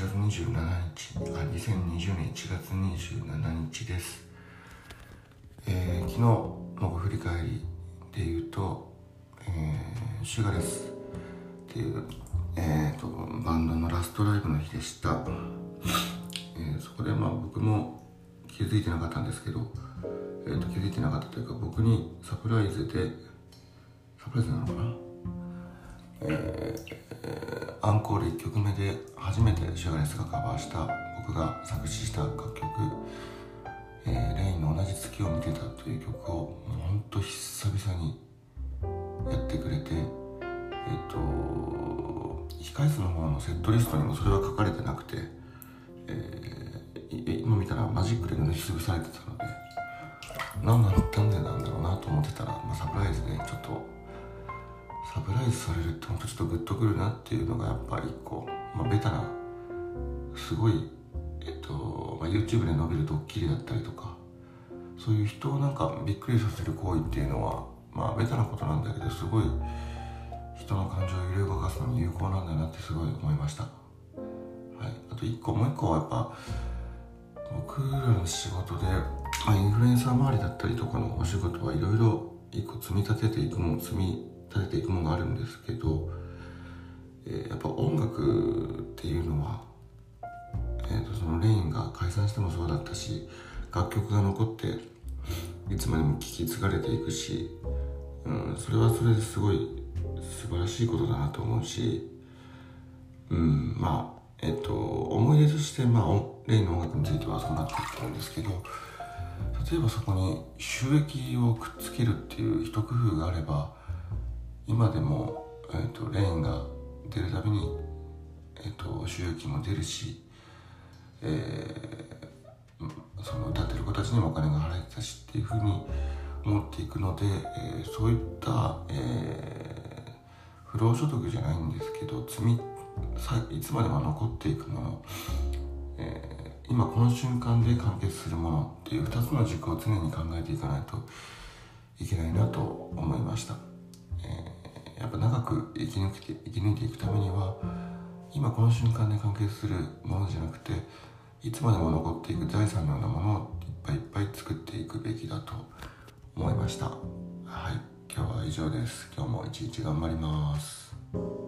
月27日あ2020年1月27日です。えー、昨日の振り返りで言うと、えー、シュガレスっていう、えーと、バンドのラストライブの日でした、えー、そこでまあ僕も気づいてなかったんですけど、えーと、気づいてなかったというか僕にサプライズでサプライズなのかな？えー、アンコール1曲目で初めてシュガレスがカバーした僕が作詞した楽曲えー、レインの同じ月を見てたという曲をもうほんと久々にやってくれてえっ、と控室の方のセットリストにもそれは書かれてなくて、えー、今見たらマジックで塗りつぶされてたので何なんイズされるってほんとちょっとグッとくるなっていうのがやっぱ一個、まあ、ベタなすごいえっと、まあ、YouTube で伸びるドッキリだったりとかそういう人をなんかびっくりさせる行為っていうのはまあベタなことなんだけどすごい人の感情を揺れ動かすのに有効なんだなってすごい思いました、はい、あと一個もう一個はやっぱ僕らの仕事で、まあ、インフルエンサー周りだったりとかのお仕事はいろいろ一個積み立てていくもの積み立てていくものがあるんですけど、えー、やっぱ音楽っていうのはえーと、そのレインが解散してもそうだったし楽曲が残っていつまでも聴き継がれていくし、うん、それはそれですごい素晴らしいことだなと思うし、うん、まあえっ、ー、と思い出として、まあ、レインの音楽についてはそうなっていってるんですけど例えばそこに収益をくっつけるっていう一工夫があれば今でも、えーと、レインが出るたびに、えーと収益も出るしえー、その歌ってる子たちにもお金が払えてたしっていうふうに思っていくので、えー、そういった、えー、不労所得じゃないんですけど積みいつまでも残っていくもの、えー、今この瞬間で完結するものっていう2つの軸を常に考えていかないといけないなと思いました、く生き抜けて生き抜いていくためには今この瞬間で完結するものじゃなくていつまでも残っていく財産のようなものをいっぱいいっぱい作っていくべきだと思いました。はい今日は以上です。今日も一日頑張ります。